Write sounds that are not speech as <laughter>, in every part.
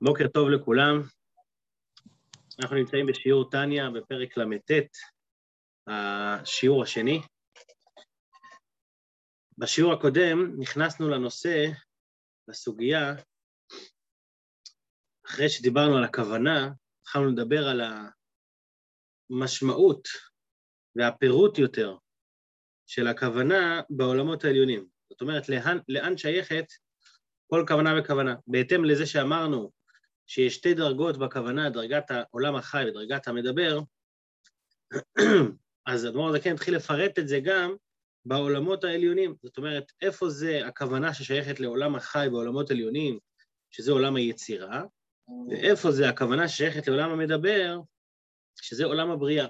בוקר טוב לכולם. אנחנו נמצאים בשיעור טניה בפרק ל"ט, השיעור השני. בשיעור הקודם נכנסנו לנושא, לסוגיה, אחרי שדיברנו על הכוונה, התחלנו לדבר על המשמעות והפירוט יותר של הכוונה בעולמות העליונים. זאת אומרת, לאן, לאן שייכת כל כוונה וכוונה. בהתאם לזה שאמרנו שיש שתי דרגות בכוונה, דרגת העולם החי ודרגת המדבר, <clears throat> אז אדמו"ר הזקן התחיל לפרט את זה גם בעולמות העליונים. זאת אומרת, איפה זה הכוונה ששייכת לעולם החי בעולמות עליונים, שזה עולם היצירה, ואיפה זה הכוונה ששייכת לעולם המדבר, שזה עולם הבריאה.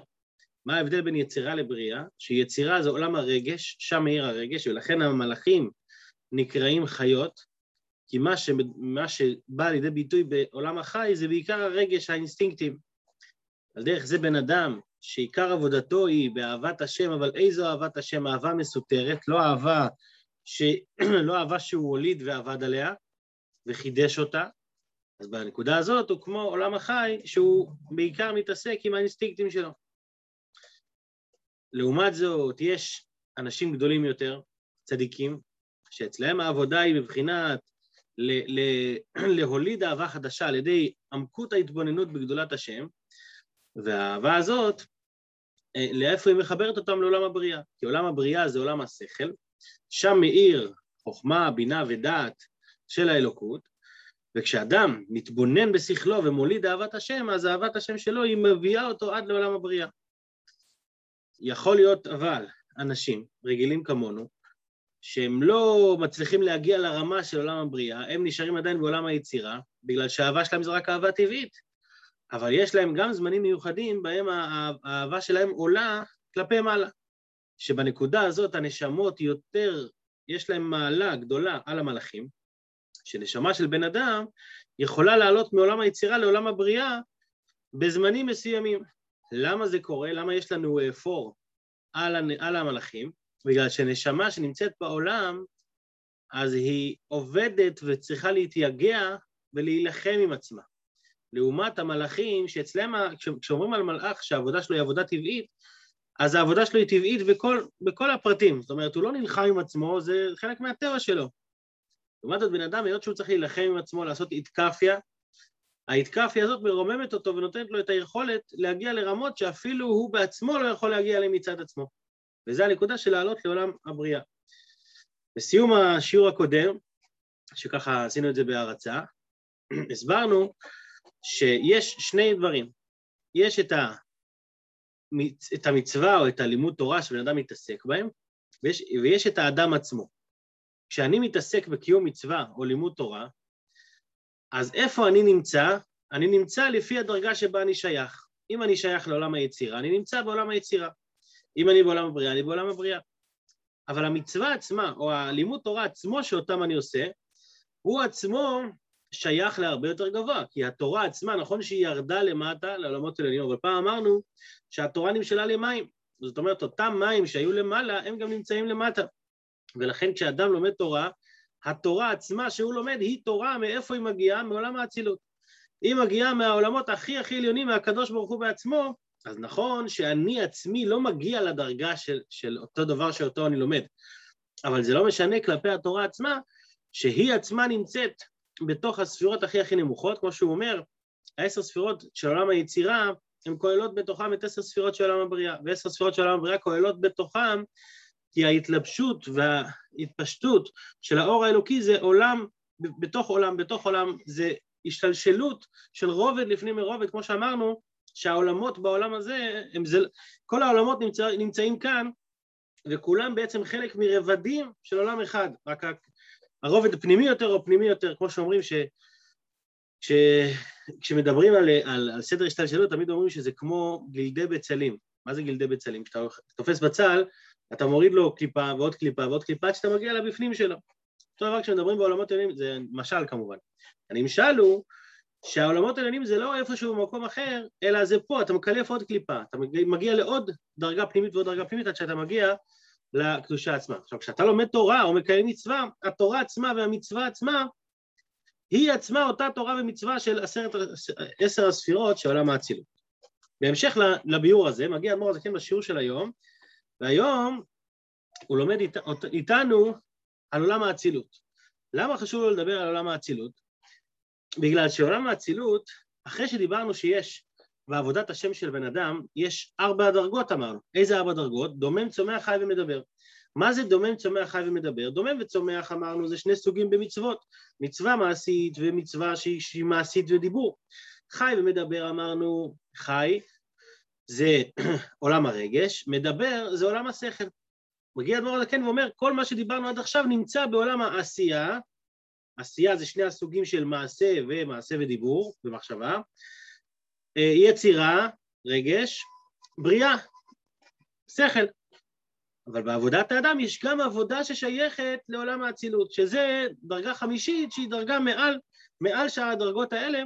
מה ההבדל בין יצירה לבריאה? שיצירה זה עולם הרגש, שם מאיר הרגש, ולכן המלאכים נקראים חיות, כי מה, ש... מה שבא לידי ביטוי בעולם החי זה בעיקר הרגש, האינסטינקטים. על דרך זה בן אדם שעיקר עבודתו היא באהבת השם, אבל איזו אהבת השם? אהבה מסותרת, לא אהבה, ש... <clears throat> לא אהבה שהוא הוליד ועבד עליה וחידש אותה. אז בנקודה הזאת הוא כמו עולם החי, שהוא בעיקר מתעסק עם האינסטינקטים שלו. לעומת זאת, יש אנשים גדולים יותר, צדיקים, שאצלהם העבודה היא בבחינת <clears throat> להוליד אהבה חדשה על ידי עמקות ההתבוננות בגדולת השם, והאהבה הזאת, אה, לאיפה היא מחברת אותם לעולם הבריאה? כי עולם הבריאה זה עולם השכל, שם מאיר חוכמה, בינה ודעת של האלוקות, וכשאדם מתבונן בשכלו ומוליד אהבת השם, אז אהבת השם שלו היא מביאה אותו עד לעולם הבריאה. יכול להיות אבל אנשים רגילים כמונו, שהם לא מצליחים להגיע לרמה של עולם הבריאה, הם נשארים עדיין בעולם היצירה, בגלל שהאהבה שלהם זה רק אהבה טבעית. אבל יש להם גם זמנים מיוחדים בהם האהבה שלהם עולה כלפי מעלה. שבנקודה הזאת הנשמות יותר, יש להם מעלה גדולה על המלאכים, שנשמה של בן אדם יכולה לעלות מעולם היצירה לעולם הבריאה בזמנים מסוימים. למה זה קורה? למה יש לנו אפור על, על המלאכים? בגלל שנשמה שנמצאת בעולם, אז היא עובדת וצריכה להתייגע ולהילחם עם עצמה. לעומת המלאכים, שאצלם, כשאומרים על מלאך שהעבודה שלו היא עבודה טבעית, אז העבודה שלו היא טבעית בכל, בכל הפרטים. זאת אומרת, הוא לא נלחם עם עצמו, זה חלק מהטבע שלו. לעומת זאת, בן אדם, היות שהוא צריך להילחם עם עצמו, לעשות איתקפיה, האיתקפיה הזאת מרוממת אותו ונותנת לו את היכולת להגיע לרמות שאפילו הוא בעצמו לא יכול להגיע אליהן מצד עצמו. וזה הנקודה של לעלות לעולם הבריאה. בסיום השיעור הקודם, שככה עשינו את זה בהרצה, <clears throat> הסברנו שיש שני דברים. יש את, ה, את המצווה או את הלימוד תורה שבן אדם מתעסק בהם, ויש, ויש את האדם עצמו. כשאני מתעסק בקיום מצווה או לימוד תורה, אז איפה אני נמצא? אני נמצא לפי הדרגה שבה אני שייך. אם אני שייך לעולם היצירה, אני נמצא בעולם היצירה. אם אני בעולם הבריאה, אני בעולם הבריאה. אבל המצווה עצמה, או הלימוד תורה עצמו שאותם אני עושה, הוא עצמו שייך להרבה יותר גבוה, כי התורה עצמה, נכון שהיא ירדה למטה לעולמות עליונים, אבל פעם אמרנו שהתורה נמשלה למים. זאת אומרת, אותם מים שהיו למעלה, הם גם נמצאים למטה. ולכן כשאדם לומד תורה, התורה עצמה שהוא לומד היא תורה, מאיפה היא מגיעה? מעולם האצילות. היא מגיעה מהעולמות הכי הכי עליונים, מהקדוש ברוך הוא בעצמו, אז נכון שאני עצמי לא מגיע לדרגה של, של אותו דבר שאותו אני לומד, אבל זה לא משנה כלפי התורה עצמה, שהיא עצמה נמצאת בתוך הספירות הכי הכי נמוכות, כמו שהוא אומר, העשר ספירות של עולם היצירה, הן כוללות בתוכן את עשר ספירות של עולם הבריאה, ועשר ספירות של עולם הבריאה כוללות בתוכן כי ההתלבשות וההתפשטות של האור האלוקי זה עולם בתוך עולם, בתוך עולם, זה השתלשלות של רובד לפנים מרובד, כמו שאמרנו, שהעולמות בעולם הזה, הם זה, כל העולמות נמצא, נמצאים כאן, וכולם בעצם חלק מרבדים של עולם אחד, רק הרובד הפנימי יותר או פנימי יותר, כמו שאומרים ש... ש... כשמדברים על, על, על סדר השתלשלות, תמיד אומרים שזה כמו גלדי בצלים. מה זה גלדי בצלים? כשאתה תופס בצל, אתה מוריד לו קליפה ועוד קליפה ועוד קליפה עד שאתה מגיע לבפנים שלו. אותו דבר כשמדברים בעולמות עליונים, זה משל כמובן. הנמשל הוא שהעולמות העליונים זה לא איפשהו במקום אחר, אלא זה פה, אתה מקלף עוד קליפה, אתה מגיע לעוד דרגה פנימית ועוד דרגה פנימית עד שאתה מגיע לקדושה עצמה. עכשיו, כשאתה לומד תורה או מקיים מצווה, התורה עצמה והמצווה עצמה היא עצמה אותה תורה ומצווה של עשרת, עשר הספירות של עולם האצילות. בהמשך לביאור הזה, מגיע אדמו"ר הזקן בשיעור של היום, והיום הוא לומד אית, איתנו על עולם האצילות. למה חשוב לו לדבר על עולם האצילות? בגלל שעולם האצילות, אחרי שדיברנו שיש בעבודת השם של בן אדם, יש ארבע דרגות אמרנו. איזה ארבע דרגות? דומם, צומח, חי ומדבר. מה זה דומם, צומח, חי ומדבר? דומם וצומח אמרנו זה שני סוגים במצוות, מצווה מעשית ומצווה שהיא, מעשית ודיבור. חי ומדבר אמרנו, חי זה <clears throat> עולם הרגש, מדבר זה עולם השכל. מגיע הדבר הזקן ואומר, כל מה שדיברנו עד עכשיו נמצא בעולם העשייה, עשייה זה שני הסוגים של מעשה ומעשה ודיבור ומחשבה, אה, יצירה, רגש, בריאה, שכל. אבל בעבודת האדם יש גם עבודה ששייכת לעולם האצילות, שזה דרגה חמישית שהיא דרגה מעל, מעל שאר הדרגות האלה,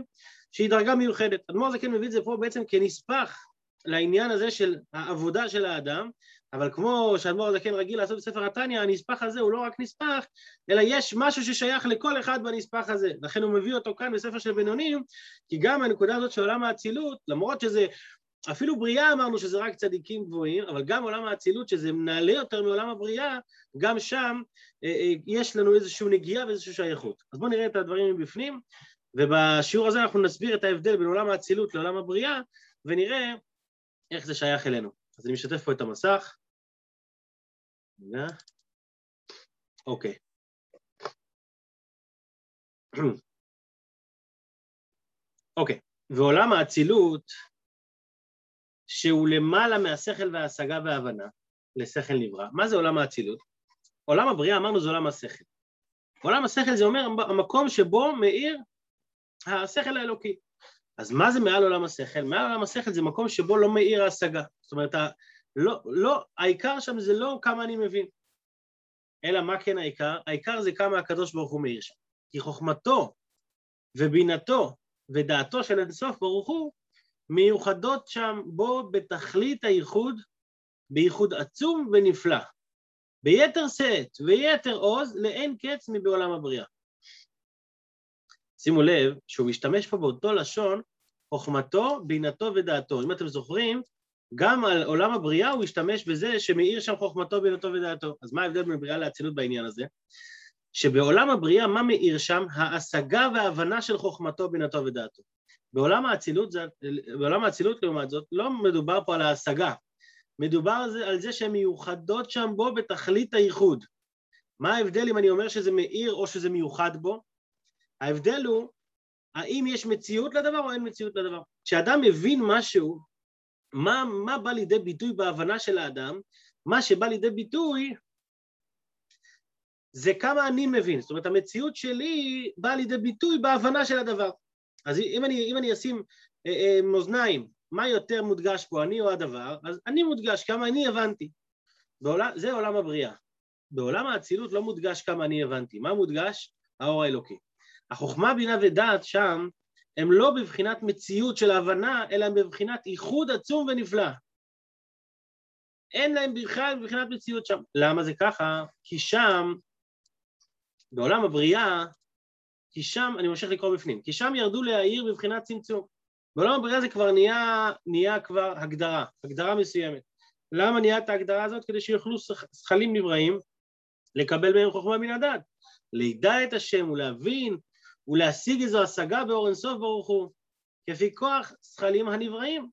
שהיא דרגה מיוחדת. אדמו"ר זקן מביא את זה פה בעצם כנספח לעניין הזה של העבודה של האדם, אבל כמו שאדמו"ר הזקן רגיל לעשות בספר התניא, הנספח הזה הוא לא רק נספח, אלא יש משהו ששייך לכל אחד בנספח הזה. לכן הוא מביא אותו כאן בספר של בינונים, כי גם הנקודה הזאת של עולם האצילות, למרות שזה, אפילו בריאה אמרנו שזה רק צדיקים גבוהים, אבל גם עולם האצילות, שזה נעלה יותר מעולם הבריאה, גם שם אה, אה, יש לנו איזושהי נגיעה ואיזושהי שייכות. אז בואו נראה את הדברים מבפנים, ובשיעור הזה אנחנו נסביר את ההבדל בין עולם האצילות לעולם הבריאה, ונראה איך זה שייך אלינו. אז אני משתף פה את המסך. אוקיי. אוקיי, ועולם האצילות, שהוא למעלה מהשכל וההשגה וההבנה, לשכל נברא. מה זה עולם האצילות? עולם הבריאה, אמרנו, זה עולם השכל. עולם השכל זה אומר המקום שבו מאיר השכל האלוקי. אז מה זה מעל עולם השכל? מעל עולם השכל זה מקום שבו לא מאיר ההשגה. זאת אומרת, לא, לא, העיקר שם זה לא כמה אני מבין, אלא מה כן העיקר? העיקר זה כמה הקדוש ברוך הוא מאיר שם. כי חוכמתו ובינתו ודעתו של אינסוף ברוך הוא מיוחדות שם בו בתכלית הייחוד, בייחוד עצום ונפלא. ביתר שאת ויתר עוז לאין קץ מבעולם הבריאה. שימו לב שהוא משתמש פה באותו לשון חוכמתו, בינתו ודעתו. אם אתם זוכרים, גם על עולם הבריאה הוא השתמש בזה שמאיר שם חוכמתו, בינתו ודעתו. אז מה ההבדל בין בריאה לאצילות בעניין הזה? שבעולם הבריאה, מה מאיר שם? ההשגה וההבנה של חוכמתו, בינתו ודעתו. בעולם האצילות, בעולם האצילות לעומת זאת, לא מדובר פה על ההשגה, מדובר על זה, על זה שהן מיוחדות שם בו בתכלית הייחוד. מה ההבדל אם אני אומר שזה מאיר או שזה מיוחד בו? ההבדל הוא האם יש מציאות לדבר או אין מציאות לדבר. כשאדם מבין משהו, מה, מה בא לידי ביטוי בהבנה של האדם? מה שבא לידי ביטוי זה כמה אני מבין, זאת אומרת המציאות שלי באה לידי ביטוי בהבנה של הדבר. אז אם אני, אם אני אשים אה, אה, מאזניים, מה יותר מודגש פה, אני או הדבר, אז אני מודגש, כמה אני הבנתי. בעולם, זה עולם הבריאה. בעולם האצילות לא מודגש כמה אני הבנתי, מה מודגש? האור האלוקי. החוכמה, בינה ודעת שם הם לא בבחינת מציאות של הבנה, אלא הם בבחינת איחוד עצום ונפלא. אין להם בכלל בבחינת מציאות שם. למה זה ככה? כי שם, בעולם הבריאה, כי שם, אני ממשיך לקרוא בפנים, כי שם ירדו להעיר בבחינת צמצום. בעולם הבריאה זה כבר נהיה, נהיה כבר הגדרה, הגדרה מסוימת. למה נהיה את ההגדרה הזאת? כדי שיוכלו שכלים נבראים לקבל מהם חוכמה מן הדת. לידע את השם ולהבין ולהשיג איזו השגה באור אינסוף ברוך הוא, כפי כוח זכלים הנבראים,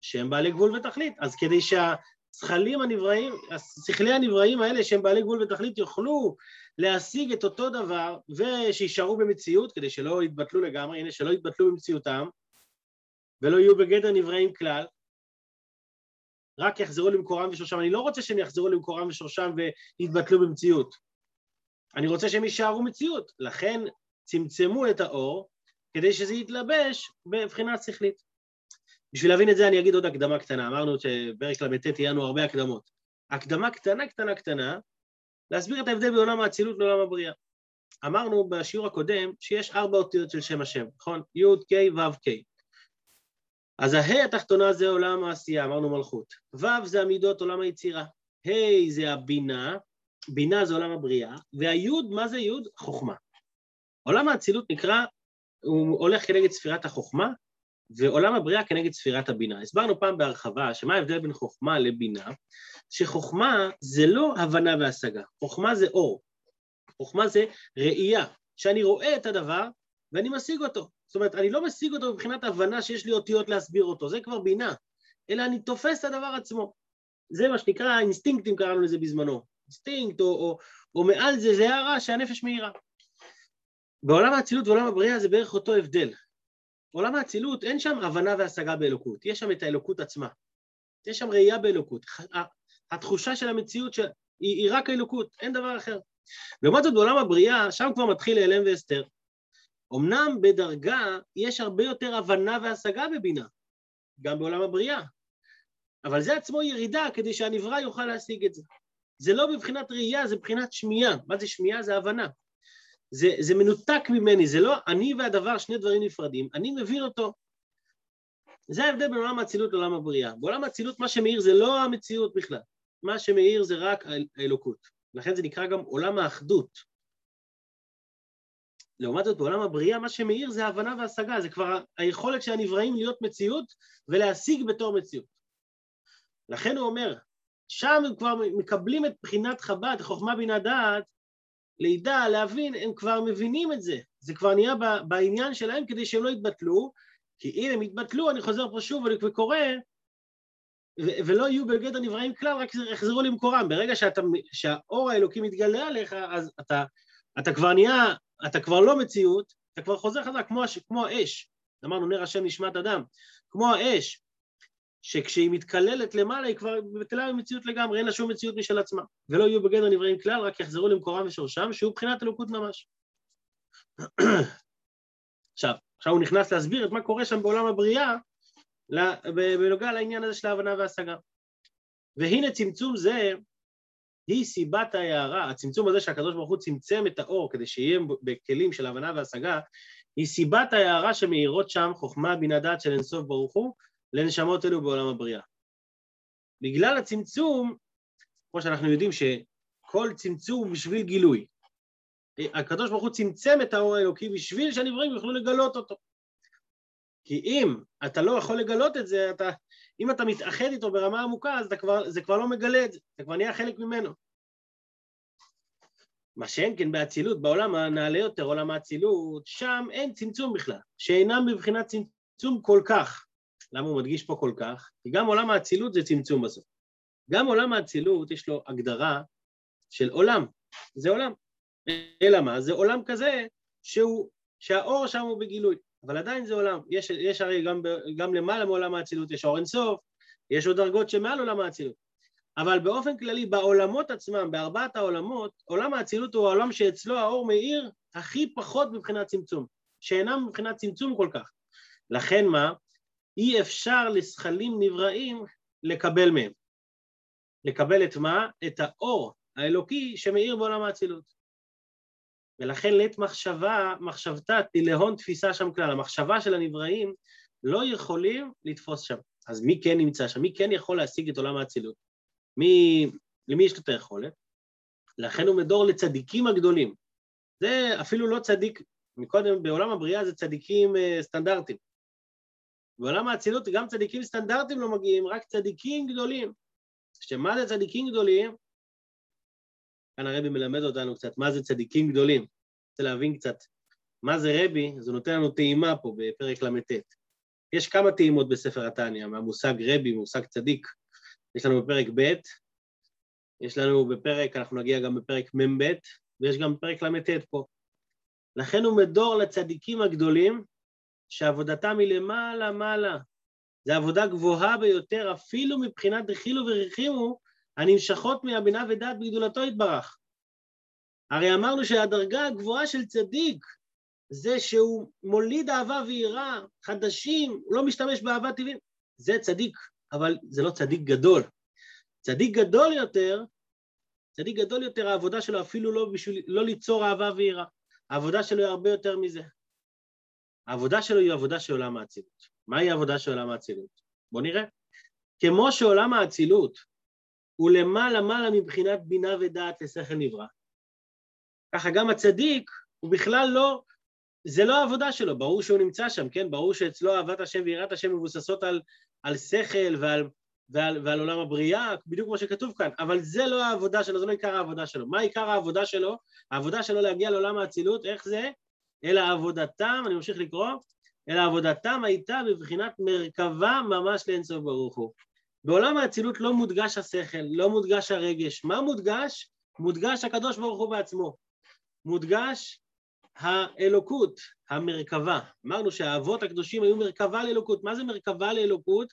שהם בעלי גבול ותכלית. אז כדי שהזכלים הנבראים, השכלי הנבראים האלה שהם בעלי גבול ותכלית יוכלו להשיג את אותו דבר ושישארו במציאות, כדי שלא יתבטלו לגמרי, הנה שלא יתבטלו במציאותם, ולא יהיו בגדר נבראים כלל, רק יחזרו למקורם ושורשם. אני לא רוצה שהם יחזרו למקורם ושורשם ויתבטלו במציאות. אני רוצה שהם יישארו מציאות. לכן צמצמו את האור כדי שזה יתלבש בבחינה שכלית. בשביל להבין את זה אני אגיד עוד הקדמה קטנה, אמרנו שפרק ל"ט תהיה לנו הרבה הקדמות. הקדמה קטנה קטנה קטנה, להסביר את ההבדל בין עולם האצילות לעולם הבריאה. אמרנו בשיעור הקודם שיש ארבע אותיות של שם השם, נכון? י', ק', ו', ק'. אז הה' התחתונה זה עולם העשייה, אמרנו מלכות. ו' זה המידות, עולם היצירה. ה' זה הבינה, בינה זה עולם הבריאה, והי', מה זה י'? חוכמה. עולם האצילות נקרא, הוא הולך כנגד ספירת החוכמה, ועולם הבריאה כנגד ספירת הבינה. הסברנו פעם בהרחבה שמה ההבדל בין חוכמה לבינה, שחוכמה זה לא הבנה והשגה, חוכמה זה אור, חוכמה זה ראייה, שאני רואה את הדבר ואני משיג אותו. זאת אומרת, אני לא משיג אותו מבחינת הבנה שיש לי אותיות להסביר אותו, זה כבר בינה, אלא אני תופס את הדבר עצמו. זה מה שנקרא אינסטינקטים, קראנו לזה בזמנו. אינסטינקט, או, או, או מעל זה, זה הערה שהנפש מאירה. בעולם האצילות ועולם הבריאה זה בערך אותו הבדל. בעולם האצילות אין שם הבנה והשגה באלוקות, יש שם את האלוקות עצמה. יש שם ראייה באלוקות. התחושה של המציאות של... היא, היא רק האלוקות, אין דבר אחר. לעומת זאת בעולם הבריאה, שם כבר מתחיל להיעלם והסתר. אמנם בדרגה יש הרבה יותר הבנה והשגה בבינה, גם בעולם הבריאה, אבל זה עצמו ירידה כדי שהנברא יוכל להשיג את זה. זה לא מבחינת ראייה, זה מבחינת שמיעה. מה זה שמיעה? זה הבנה. זה, זה מנותק ממני, זה לא אני והדבר, שני דברים נפרדים, אני מבין אותו. זה ההבדל בין עולם האצילות לעולם הבריאה. בעולם האצילות מה שמאיר זה לא המציאות בכלל, מה שמאיר זה רק האלוקות. לכן זה נקרא גם עולם האחדות. לעומת זאת, בעולם הבריאה מה שמאיר זה ההבנה וההשגה, זה כבר היכולת של הנבראים להיות מציאות ולהשיג בתור מציאות. לכן הוא אומר, שם הם כבר מקבלים את בחינת חב"ד, חוכמה בינה דעת, לידע, להבין, הם כבר מבינים את זה. זה כבר נהיה בעניין שלהם כדי שהם לא יתבטלו, כי אם הם יתבטלו, אני חוזר פה שוב וקורא, ולא יהיו בגדר נבראים כלל, רק יחזרו למקורם. ברגע שאתה, שהאור האלוקי מתגלה עליך, אז אתה, אתה כבר נהיה, אתה כבר לא מציאות, אתה כבר חוזר חזרה כמו, כמו האש. אמרנו, נר השם נשמת אדם. כמו האש, שכשהיא מתקללת למעלה היא כבר בטלה במציאות לגמרי, אין לה שום מציאות משל עצמה. ולא יהיו בגדר נבראים כלל, רק יחזרו למקורם ושורשם, שהוא מבחינת אלוקות ממש. <clears throat> עכשיו, עכשיו הוא נכנס להסביר את מה קורה שם בעולם הבריאה, בנוגע לעניין הזה של ההבנה וההשגה. והנה צמצום זה היא סיבת ההערה, הצמצום הזה שהקדוש ברוך הוא צמצם את האור כדי שיהיה בכלים של הבנה והשגה, היא סיבת ההערה שמאירות שם חוכמה בינה דעת של אינסוף ברוך הוא לנשמות אלו בעולם הבריאה. בגלל הצמצום, כמו שאנחנו יודעים שכל צמצום בשביל גילוי. הקדוש ברוך הוא צמצם את האור האלוקי בשביל שהנבראים יוכלו לגלות אותו. כי אם אתה לא יכול לגלות את זה, אתה, אם אתה מתאחד איתו ברמה עמוקה, אז כבר, זה כבר לא מגלה את זה, זה כבר נהיה חלק ממנו. מה שאין כן באצילות, בעולם הנעלה יותר, עולם האצילות, שם אין צמצום בכלל, שאינם בבחינת צמצום כל כך. למה הוא מדגיש פה כל כך? כי גם עולם האצילות זה צמצום בסוף. גם עולם האצילות יש לו הגדרה של עולם, זה עולם. אלא מה? זה עולם כזה שהוא, שהאור שם הוא בגילוי. אבל עדיין זה עולם. יש, יש הרי גם, גם למעלה מעולם האצילות, יש אור אינסוף, יש עוד דרגות שמעל עולם האצילות. אבל באופן כללי, בעולמות עצמם, בארבעת העולמות, עולם האצילות הוא העולם שאצלו האור מאיר הכי פחות מבחינת צמצום, שאינם מבחינת צמצום כל כך. לכן מה? אי אפשר לזכלים נבראים לקבל מהם. לקבל את מה? את האור האלוקי שמאיר בעולם האצילות. ולכן לית מחשבה, מחשבתה תלהון תפיסה שם כלל. המחשבה של הנבראים לא יכולים לתפוס שם. אז מי כן נמצא שם? מי כן יכול להשיג את עולם האצילות? מי, למי יש לו את היכולת? לכן הוא מדור לצדיקים הגדולים. זה אפילו לא צדיק, מקודם בעולם הבריאה זה צדיקים אה, סטנדרטיים. בעולם האצילות גם צדיקים סטנדרטיים לא מגיעים, רק צדיקים גדולים. שמה זה צדיקים גדולים? כאן הרבי מלמד אותנו קצת מה זה צדיקים גדולים. רוצה להבין קצת מה זה רבי, הוא נותן לנו טעימה פה בפרק ל"ט. יש כמה טעימות בספר התניא, מהמושג רבי, מושג צדיק. יש לנו בפרק ב', יש לנו בפרק, אנחנו נגיע גם בפרק מ"ב, ויש גם בפרק ל"ט פה. לכן הוא מדור לצדיקים הגדולים, שעבודתם היא למעלה מעלה. זו עבודה גבוהה ביותר, אפילו מבחינת דחילו ורחימו, הנמשכות מהבינה ודעת בגדולתו יתברך. הרי אמרנו שהדרגה הגבוהה של צדיק זה שהוא מוליד אהבה ויראה חדשים, הוא לא משתמש באהבה טבעית. זה צדיק, אבל זה לא צדיק גדול. צדיק גדול יותר, צדיק גדול יותר, העבודה שלו אפילו לא בשביל, לא ליצור אהבה ויראה. העבודה שלו היא הרבה יותר מזה. העבודה שלו היא עבודה של עולם האצילות. מהי העבודה של עולם האצילות? בואו נראה. כמו שעולם האצילות הוא למעלה מעלה מבחינת בינה ודעת לשכל נברא, ככה גם הצדיק הוא בכלל לא זה לא העבודה שלו, ברור שהוא נמצא שם, כן? ברור שאצלו אהבת השם ויראת השם מבוססות על, על שכל ועל, ועל, ועל עולם הבריאה, בדיוק כמו שכתוב כאן, אבל זה לא העבודה שלו, זה לא עיקר העבודה שלו. מה עיקר העבודה שלו? העבודה שלו להגיע לעולם האצילות, איך זה? אלא עבודתם, אני ממשיך לקרוא, אלא עבודתם הייתה בבחינת מרכבה ממש לאינסוף ברוך הוא. בעולם האצילות לא מודגש השכל, לא מודגש הרגש. מה מודגש? מודגש הקדוש ברוך הוא בעצמו. מודגש האלוקות, המרכבה. אמרנו שהאבות הקדושים היו מרכבה לאלוקות. מה זה מרכבה לאלוקות?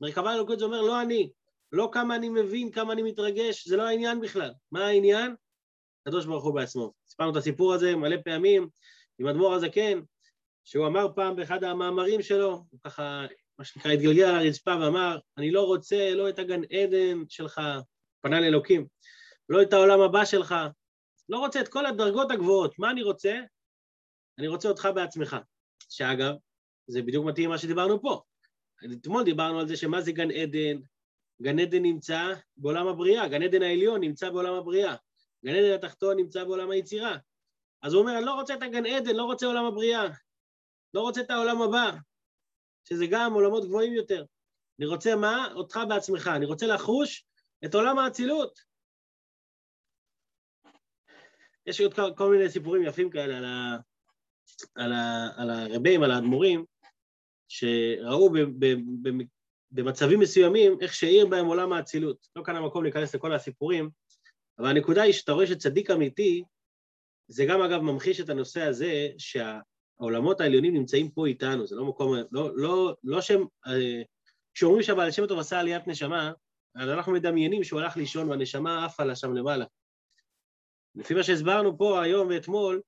מרכבה לאלוקות זה אומר לא אני, לא כמה אני מבין, כמה אני מתרגש, זה לא העניין בכלל. מה העניין? הקדוש ברוך הוא בעצמו. סיפרנו את הסיפור הזה מלא פעמים עם אדמו"ר הזקן, שהוא אמר פעם באחד המאמרים שלו, הוא ככה, מה שנקרא, התגלגל על הרצפה ואמר, אני לא רוצה לא את הגן עדן שלך, פנה לאלוקים, לא את העולם הבא שלך, לא רוצה את כל הדרגות הגבוהות. מה אני רוצה? אני רוצה אותך בעצמך. שאגב, זה בדיוק מתאים למה שדיברנו פה. אתמול דיברנו על זה שמה זה גן עדן? גן עדן נמצא בעולם הבריאה, גן עדן העליון נמצא בעולם הבריאה, גן עדן התחתון נמצא בעולם היצירה. אז הוא אומר, אני לא רוצה את הגן עדן, לא רוצה עולם הבריאה, לא רוצה את העולם הבא, שזה גם עולמות גבוהים יותר. אני רוצה מה? אותך בעצמך. אני רוצה לחוש את עולם האצילות. יש עוד כל, מיני סיפורים יפים כאלה על, ה, על, ה, על הרבים, על האדמו"רים, שראו ב, ב, ב, במצבים מסוימים איך שהאיר בהם עולם האצילות. לא כאן המקום להיכנס לכל הסיפורים, אבל הנקודה היא שאתה רואה שצדיק אמיתי, זה גם אגב ממחיש את הנושא הזה שהעולמות העליונים נמצאים פה איתנו, זה לא מקום, לא, לא, לא שהם, אה, כשאומרים שהבעל שם טוב עשה עליית נשמה, אז אנחנו מדמיינים שהוא הלך לישון והנשמה עפה לה שם למעלה. לפי מה שהסברנו פה היום ואתמול,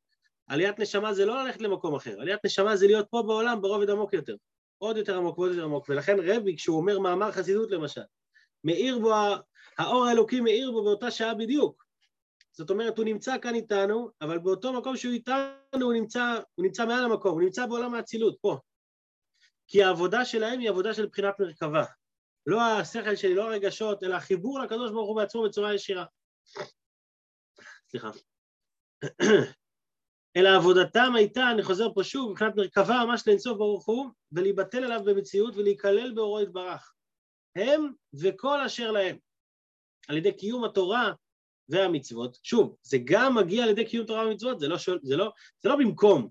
עליית נשמה זה לא ללכת למקום אחר, עליית נשמה זה להיות פה בעולם ברובד עמוק יותר, עוד יותר עמוק ועוד יותר עמוק, ולכן רבי, כשהוא אומר מאמר חסידות למשל, מאיר בו, האור האלוקי מאיר בו באותה שעה בדיוק. זאת אומרת, הוא נמצא כאן איתנו, אבל באותו מקום שהוא איתנו, הוא נמצא, הוא נמצא מעל המקום, הוא נמצא בעולם האצילות, פה. כי העבודה שלהם היא עבודה של בחינת מרכבה. לא השכל שלי, לא הרגשות, אלא החיבור לקדוש ברוך הוא בעצמו בצורה ישירה. סליחה. <clears throat> אלא עבודתם הייתה, אני חוזר פה שוב, מבחינת מרכבה ממש לאינסוף ברוך הוא, ולהיבטל אליו במציאות ולהיכלל באורו יתברך. הם וכל אשר להם. על ידי קיום התורה והמצוות. שוב, זה גם מגיע על ידי קיום תורה ומצוות, זה לא, שול, זה לא, זה לא במקום,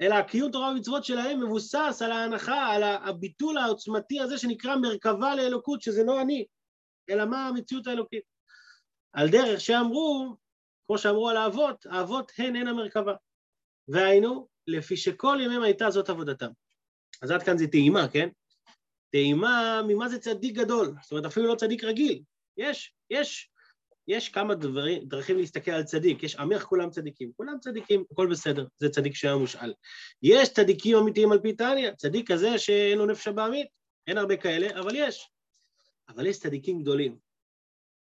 אלא קיום תורה ומצוות שלהם מבוסס על ההנחה, על הביטול העוצמתי הזה שנקרא מרכבה לאלוקות, שזה לא אני, אלא מה המציאות האלוקית. על דרך שאמרו, כמו שאמרו על האבות, האבות הן הן המרכבה. והיינו, לפי שכל ימיהם הייתה זאת עבודתם. אז עד כאן זה טעימה, כן? טעימה ממה זה צדיק גדול, זאת אומרת אפילו לא צדיק רגיל, יש, יש, יש כמה דברים, דרכים להסתכל על צדיק, יש עמך כולם צדיקים, כולם צדיקים, הכל בסדר, זה צדיק שהיה מושאל. יש צדיקים אמיתיים על פי תניא, צדיק כזה שאין לו נפש הבעמית, אין הרבה כאלה, אבל יש. אבל יש צדיקים גדולים,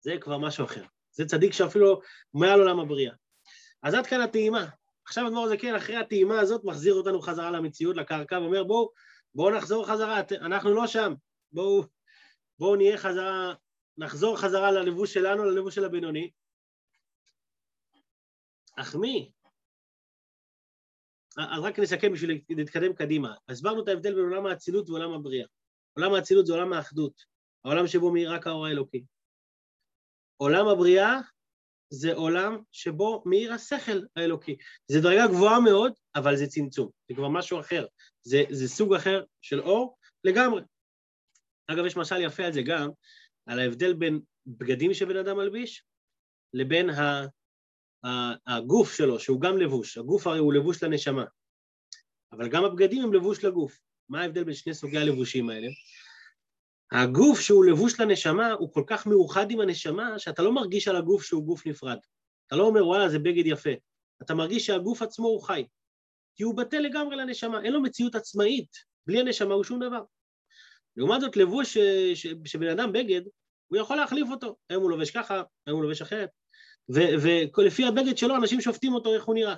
זה כבר משהו אחר. זה צדיק שאפילו מעל עולם הבריאה. אז עד כאן הטעימה. עכשיו אדמו"ר זה כן, אחרי הטעימה הזאת מחזיר אותנו חזרה למציאות, לקרקע, ואומר בואו, בואו נחזור חזרה, אנחנו לא שם, בואו, בואו נהיה חזרה, נחזור חזרה ללבוש שלנו, ללבוש של הבינוני. אך מי? אז רק נסכם בשביל להתקדם קדימה. הסברנו את ההבדל בין עולם האצילות ועולם הבריאה. עולם האצילות זה עולם האחדות, העולם שבו מאיר רק האור האלוקי. עולם הבריאה זה עולם שבו מאיר השכל האלוקי. זו דרגה גבוהה מאוד, אבל זה צמצום, זה כבר משהו אחר. זה, זה סוג אחר של אור לגמרי. אגב, יש משל יפה על זה גם, על ההבדל בין בגדים שבן אדם מלביש לבין ה, ה, הגוף שלו, שהוא גם לבוש. הגוף הרי הוא לבוש לנשמה, אבל גם הבגדים הם לבוש לגוף. מה ההבדל בין שני סוגי הלבושים האלה? הגוף שהוא לבוש לנשמה הוא כל כך מאוחד עם הנשמה שאתה לא מרגיש על הגוף שהוא גוף נפרד. אתה לא אומר וואלה זה בגד יפה, אתה מרגיש שהגוף עצמו הוא חי. כי הוא בטל לגמרי לנשמה, אין לו מציאות עצמאית, בלי הנשמה הוא שום דבר. לעומת זאת לבוש שבן אדם בגד, הוא יכול להחליף אותו, היום הוא לובש ככה, היום הוא לובש אחרת, ולפי הבגד שלו אנשים שופטים אותו איך הוא נראה.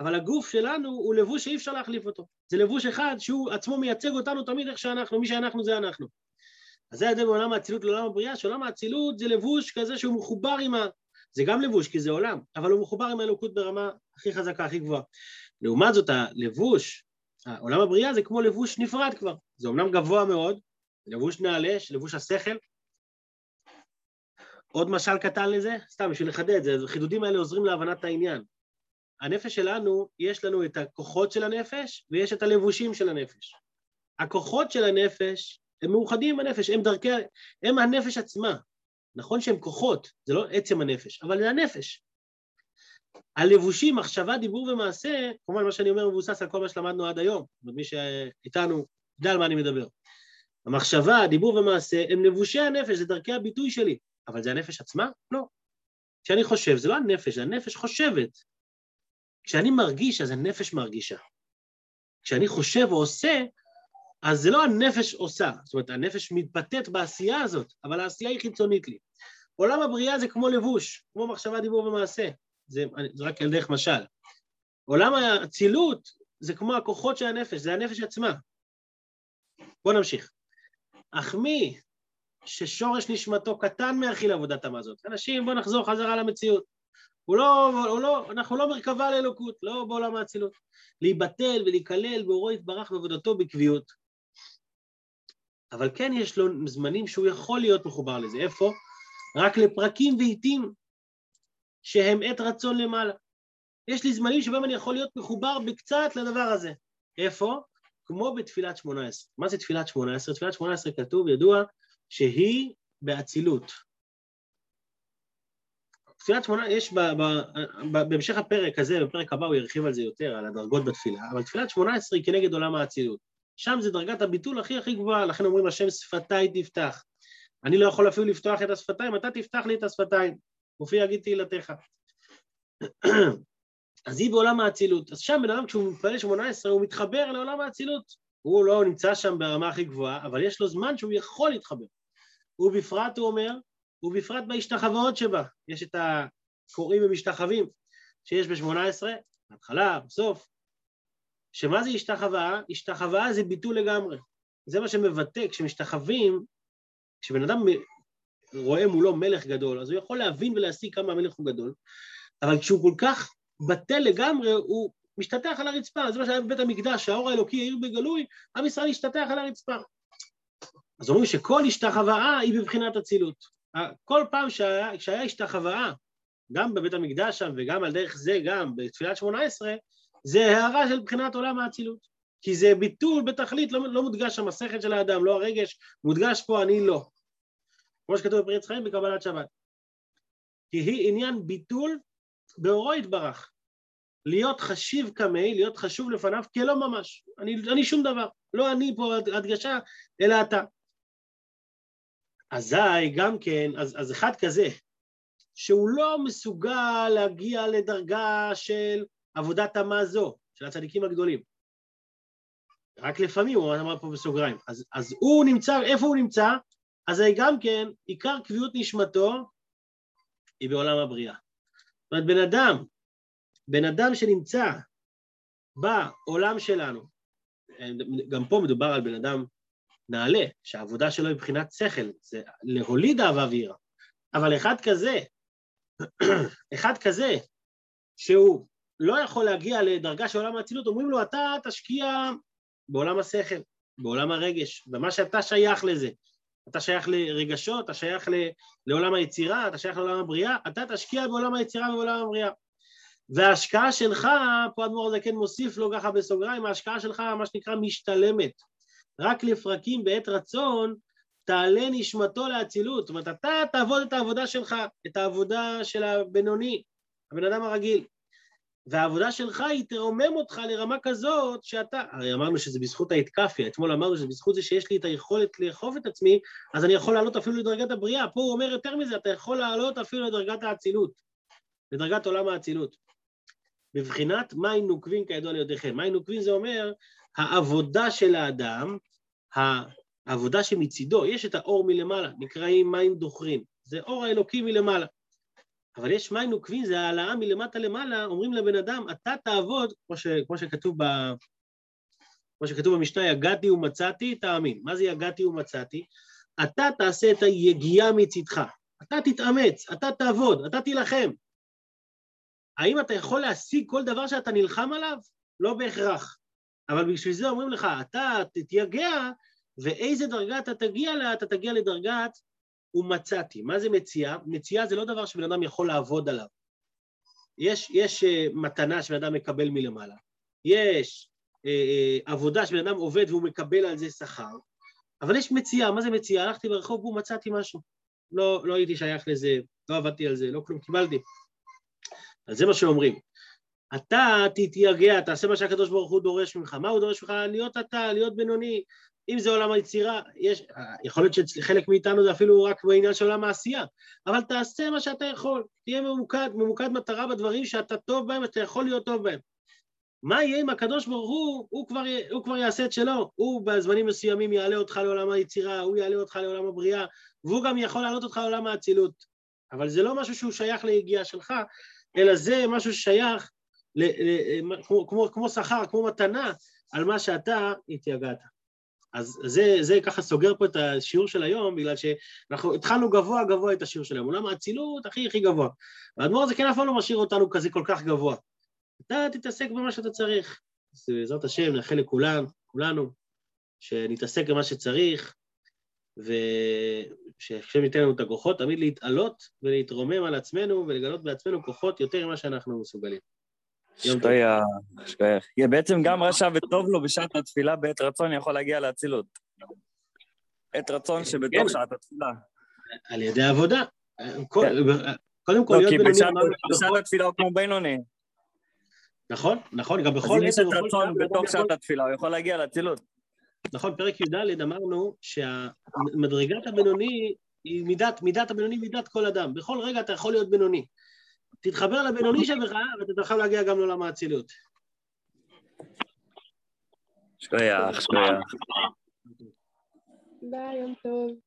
אבל הגוף שלנו הוא לבוש שאי אפשר להחליף אותו. זה לבוש אחד שהוא עצמו מייצג אותנו תמיד איך שאנחנו, מי שאנחנו זה אנחנו. אז זה ההבדל בעולם האצילות לעולם הבריאה, שעולם האצילות זה לבוש כזה שהוא מחובר עם ה... זה גם לבוש כי זה עולם, אבל הוא מחובר עם האלוקות ברמה הכי חזקה, הכי גבוהה. לעומת זאת, הלבוש, עולם הבריאה זה כמו לבוש נפרד כבר. זה אומנם גבוה מאוד, לבוש נעלה, לבוש השכל. עוד משל קטן לזה, סתם בשביל לחדד, זה, החידודים האלה עוזרים להבנת העניין. הנפש שלנו, יש לנו את הכוחות של הנפש ויש את הלבושים של הנפש. הכוחות של הנפש הם מאוחדים עם הנפש, הם דרכי, הם הנפש עצמה. נכון שהם כוחות, זה לא עצם הנפש, אבל זה הנפש. הלבושים, מחשבה, דיבור ומעשה, כמובן מה שאני אומר מבוסס על כל מה שלמדנו עד היום, מי שאיתנו יודע על מה אני מדבר. המחשבה, הדיבור ומעשה הם לבושי הנפש, זה דרכי הביטוי שלי, אבל זה הנפש עצמה? לא. כשאני חושב, זה לא הנפש, זה הנפש חושבת. כשאני מרגיש, אז הנפש מרגישה. כשאני חושב או עושה, אז זה לא הנפש עושה, זאת אומרת, הנפש מתבטאת בעשייה הזאת, אבל העשייה היא חיצונית לי. עולם הבריאה זה כמו לבוש, כמו מחשבה, דיבור ומעשה. זה, זה רק על דרך משל. עולם האצילות זה כמו הכוחות של הנפש, זה הנפש עצמה. בואו נמשיך. אך מי ששורש נשמתו קטן מהכיל עבודת המזות, אנשים, בואו נחזור חזרה למציאות. הוא לא, הוא לא, אנחנו לא מרכבה לאלוקות, לא בעולם האצילות. להיבטל ולהיכלל באורו יתברך בעבודתו בקביעות. אבל כן יש לו זמנים שהוא יכול להיות מחובר לזה. איפה? רק לפרקים ועיתים שהם עת רצון למעלה. יש לי זמנים שבהם אני יכול להיות מחובר בקצת לדבר הזה. איפה? כמו בתפילת שמונה עשרה. מה זה תפילת שמונה עשרה? תפילת שמונה עשרה כתוב, ידוע, שהיא באצילות. תפילת שמונה, יש ב, ב, ב, בהמשך הפרק הזה, בפרק הבא הוא ירחיב על זה יותר, על הדרגות בתפילה, אבל תפילת שמונה עשרה היא כנגד עולם האצילות. שם זה דרגת הביטול הכי הכי גבוהה, לכן אומרים השם שפתיי תפתח. אני לא יכול אפילו לפתוח את השפתיים, אתה תפתח לי את השפתיים. מופיע יגיד תהילתך. אז היא בעולם האצילות. אז שם בן אדם כשהוא מתפלל שמונה עשרה הוא מתחבר לעולם האצילות. הוא לא נמצא שם ברמה הכי גבוהה, אבל יש לו זמן שהוא יכול להתחבר. ובפרט הוא אומר, ובפרט בהשתחוואות שבה. יש את הקוראים ומשתחווים שיש בשמונה עשרה, בהתחלה, בסוף. שמה זה השתחוואה? השתחוואה זה ביטול לגמרי. זה מה שמבטא, כשמשתחווים, כשבן אדם רואה מולו מלך גדול, אז הוא יכול להבין ולהשיג כמה המלך הוא גדול, אבל כשהוא כל כך בטל לגמרי, הוא משתטח על הרצפה, זה מה שהיה בבית המקדש, שהאור האלוקי העיר בגלוי, עם ישראל השתטח על הרצפה. אז אומרים שכל השתחוואה היא בבחינת אצילות. כל פעם שהיה, שהיה השתחוואה, גם בבית המקדש שם וגם על דרך זה גם בתפילת שמונה עשרה, זה הערה של בחינת עולם האצילות. כי זה ביטול בתכלית, לא, לא מודגש השכל של האדם, לא הרגש, מודגש פה אני לא. כמו שכתוב בפרי עץ חיים בקבלת שבת. כי היא עניין ביטול באורו יתברך. להיות חשיב כמי, להיות חשוב לפניו כלא ממש. אני, אני שום דבר, לא אני פה הדגשה, אלא אתה. אזי גם כן, אז, אז אחד כזה, שהוא לא מסוגל להגיע לדרגה של עבודת המה זו, של הצדיקים הגדולים. רק לפעמים, הוא אמר פה בסוגריים. אז, אז הוא נמצא, איפה הוא נמצא? אז גם כן, עיקר קביעות נשמתו היא בעולם הבריאה. זאת אומרת, בן אדם, בן אדם שנמצא בעולם שלנו, גם פה מדובר על בן אדם נעלה, שהעבודה שלו היא מבחינת שכל, זה להוליד אהבה ויראה. אבל אחד כזה, <clears throat> אחד כזה, שהוא לא יכול להגיע לדרגה של עולם האצילות, אומרים לו, אתה תשקיע בעולם השכל, בעולם הרגש, במה שאתה שייך לזה. אתה שייך לרגשות, אתה שייך לעולם היצירה, אתה שייך לעולם הבריאה, אתה תשקיע בעולם היצירה ובעולם הבריאה. וההשקעה שלך, פה אדמו"ר הזקן מוסיף לו ככה בסוגריים, ההשקעה שלך מה שנקרא משתלמת. רק לפרקים בעת רצון תעלה נשמתו לאצילות. זאת אומרת, אתה תעבוד את העבודה שלך, את העבודה של הבינוני, הבן אדם הרגיל. והעבודה שלך היא תרומם אותך לרמה כזאת שאתה, הרי אמרנו שזה בזכות ההתקפיה, אתמול אמרנו שזה בזכות זה שיש לי את היכולת לאכוף את עצמי, אז אני יכול לעלות אפילו לדרגת הבריאה. פה הוא אומר יותר מזה, אתה יכול לעלות אפילו לדרגת האצילות, לדרגת עולם האצילות. בבחינת מים נוקבים כידוע לידיכם. מים נוקבים זה אומר העבודה של האדם, העבודה שמצידו, יש את האור מלמעלה, נקראים מים דוחרים. זה אור האלוקי מלמעלה. אבל יש מים נוקבים, זה העלאה מלמטה למעלה, אומרים לבן אדם, אתה תעבוד, כמו, ש, כמו, שכתוב, ב, כמו שכתוב במשנה, יגעתי ומצאתי, תאמין. מה זה יגעתי ומצאתי? אתה תעשה את היגיעה מצידך, אתה תתאמץ, אתה תעבוד, אתה תילחם. האם אתה יכול להשיג כל דבר שאתה נלחם עליו? לא בהכרח. אבל בשביל זה אומרים לך, אתה תתייגע, ואיזה דרגה אתה תגיע לה? אתה תגיע לדרגת ומצאתי. מה זה מציאה? מציאה זה לא דבר שבן אדם יכול לעבוד עליו. יש, יש uh, מתנה שבן אדם מקבל מלמעלה, יש uh, uh, עבודה שבן אדם עובד והוא מקבל על זה שכר, אבל יש מציאה, מה זה מציאה? הלכתי ברחוב ומצאתי משהו. לא, לא הייתי שייך לזה, לא עבדתי על זה, לא כלום, קיבלתי. אז זה מה שאומרים. אתה תתייגע, תעשה מה שהקדוש ברוך הוא דורש ממך. מה הוא דורש ממך? להיות אתה, להיות בינוני. אם זה עולם היצירה, יש, יכול להיות שחלק מאיתנו זה אפילו רק בעניין של עולם העשייה, אבל תעשה מה שאתה יכול, תהיה ממוקד, ממוקד מטרה בדברים שאתה טוב בהם ואתה יכול להיות טוב בהם. מה יהיה עם הקדוש ברוך הוא, הוא כבר, הוא כבר יעשה את שלו, הוא בזמנים מסוימים יעלה אותך לעולם היצירה, הוא יעלה אותך לעולם הבריאה, והוא גם יכול להעלות אותך לעולם האצילות. אבל זה לא משהו שהוא שייך ליגיעה שלך, אלא זה משהו ששייך ל, ל, כמו, כמו, כמו שכר, כמו מתנה, על מה שאתה התייגעת. אז זה, זה ככה סוגר פה את השיעור של היום, בגלל שאנחנו התחלנו גבוה גבוה את השיעור של היום, עולם האצילות הכי הכי גבוה. והאדמו"ר הזה כן אף פעם לא משאיר אותנו כזה כל כך גבוה. אתה תתעסק במה שאתה צריך. אז בעזרת השם נאחל לכולם, כולנו, שנתעסק במה שצריך, ושהשם ייתן לנו את הכוחות תמיד להתעלות ולהתרומם על עצמנו ולגלות בעצמנו כוחות יותר ממה שאנחנו מסוגלים. שכוייח, שכוייח. בעצם גם רשע וטוב לו בשעת התפילה בעת רצון יכול להגיע לאצילות. עת רצון שבתוך כן. שעת התפילה. על ידי עבודה. כן. קודם כל, לא, להיות בינוני... כי בשעת התפילה הוא כמו בינוני. נכון, נכון, גם בכל... אז אם יש רצון בתוך שעת התפילה, הוא יכול להגיע לאצילות. נכון, פרק י"ד אמרנו שהמדרגת הבינוני היא מידת, מידת הבינוני מידת כל אדם. בכל רגע אתה יכול להיות בינוני. תתחבר לבינוני שלך ואתה תוכל להגיע גם לעולם האצילות. שכוייח, שכוייח. ביי, יום טוב.